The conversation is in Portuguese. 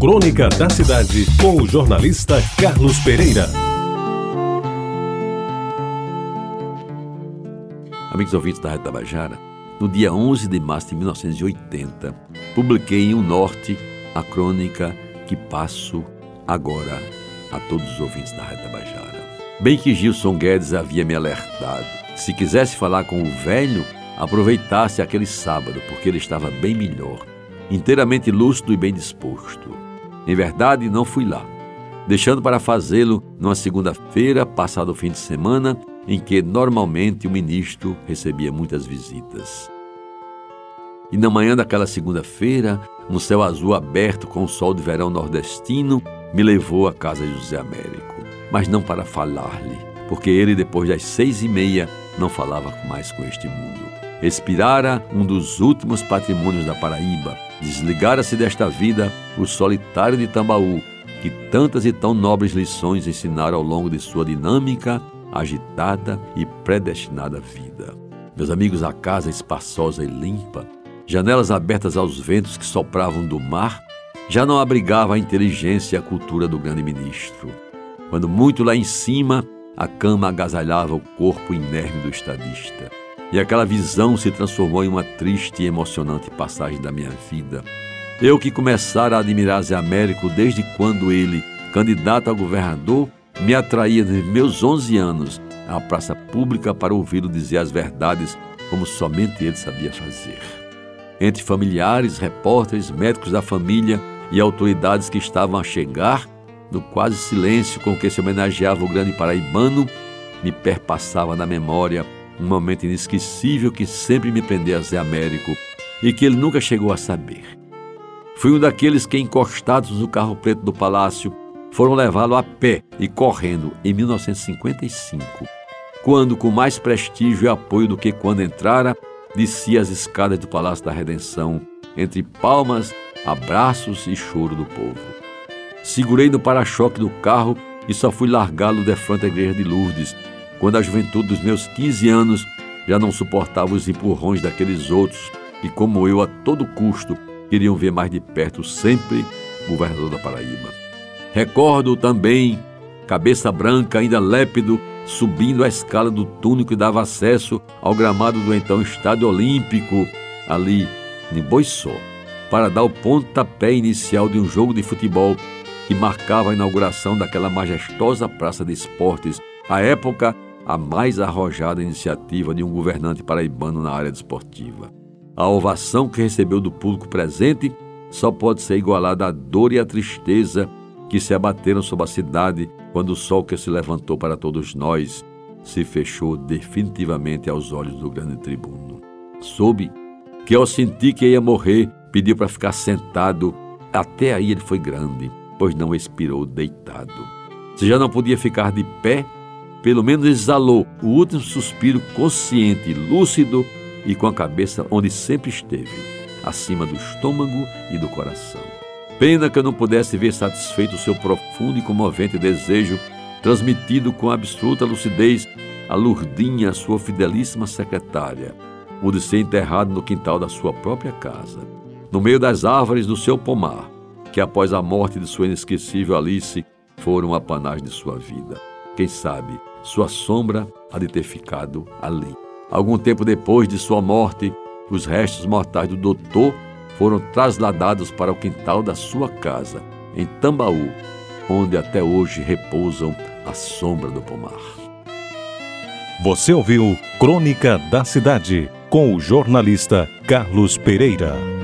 Crônica da Cidade, com o jornalista Carlos Pereira. Amigos ouvintes da Rádio Tabajara, no dia 11 de março de 1980, publiquei em O Norte a crônica que passo agora a todos os ouvintes da Rádio Tabajara. Bem que Gilson Guedes havia me alertado. Se quisesse falar com o velho, aproveitasse aquele sábado, porque ele estava bem melhor inteiramente lúcido e bem disposto. Em verdade, não fui lá, deixando para fazê-lo numa segunda-feira, passado o fim de semana, em que normalmente o ministro recebia muitas visitas. E na manhã daquela segunda-feira, um céu azul aberto com o sol de verão nordestino me levou à casa de José Américo, mas não para falar-lhe, porque ele, depois das seis e meia, não falava mais com este mundo. Expirara um dos últimos patrimônios da Paraíba, desligara-se desta vida o solitário de Tambaú, que tantas e tão nobres lições ensinaram ao longo de sua dinâmica, agitada e predestinada vida. Meus amigos, a casa espaçosa e limpa, janelas abertas aos ventos que sopravam do mar, já não abrigava a inteligência e a cultura do grande ministro. Quando muito lá em cima, a cama agasalhava o corpo inerme do estadista. E aquela visão se transformou em uma triste e emocionante passagem da minha vida. Eu que começara a admirar Zé Américo desde quando ele, candidato a governador, me atraía desde meus 11 anos à praça pública para ouvi-lo dizer as verdades como somente ele sabia fazer. Entre familiares, repórteres, médicos da família e autoridades que estavam a chegar, no quase silêncio com que se homenageava o grande paraibano, me perpassava na memória um momento inesquecível que sempre me prendeu a Zé Américo e que ele nunca chegou a saber. Fui um daqueles que, encostados no carro preto do palácio, foram levá-lo a pé e correndo em 1955, quando, com mais prestígio e apoio do que quando entrara, descia as escadas do Palácio da Redenção, entre palmas, abraços e choro do povo. Segurei no para-choque do carro e só fui largá-lo de frente à igreja de Lourdes, quando a juventude dos meus 15 anos já não suportava os empurrões daqueles outros que, como eu, a todo custo, queriam ver mais de perto sempre o governador da Paraíba. Recordo também, cabeça branca, ainda lépido, subindo a escala do túnel que dava acesso ao gramado do então Estádio Olímpico, ali em Boiçó, para dar o pontapé inicial de um jogo de futebol que marcava a inauguração daquela majestosa praça de esportes, à época a mais arrojada iniciativa de um governante paraibano na área desportiva. A ovação que recebeu do público presente só pode ser igualada à dor e à tristeza que se abateram sobre a cidade quando o sol que se levantou para todos nós se fechou definitivamente aos olhos do grande tribuno. Soube que ao sentir que ia morrer, pediu para ficar sentado. Até aí ele foi grande, pois não expirou deitado. Se já não podia ficar de pé, pelo menos exalou o último suspiro consciente, lúcido e com a cabeça onde sempre esteve, acima do estômago e do coração. Pena que eu não pudesse ver satisfeito o seu profundo e comovente desejo, transmitido com absoluta lucidez a Lurdinha, sua fidelíssima secretária, o de ser enterrado no quintal da sua própria casa, no meio das árvores do seu pomar, que após a morte de sua inesquecível Alice foram a panagem de sua vida. Quem sabe sua sombra há de ter ficado ali. Algum tempo depois de sua morte, os restos mortais do doutor foram trasladados para o quintal da sua casa, em Tambaú, onde até hoje repousam a sombra do pomar. Você ouviu Crônica da Cidade, com o jornalista Carlos Pereira.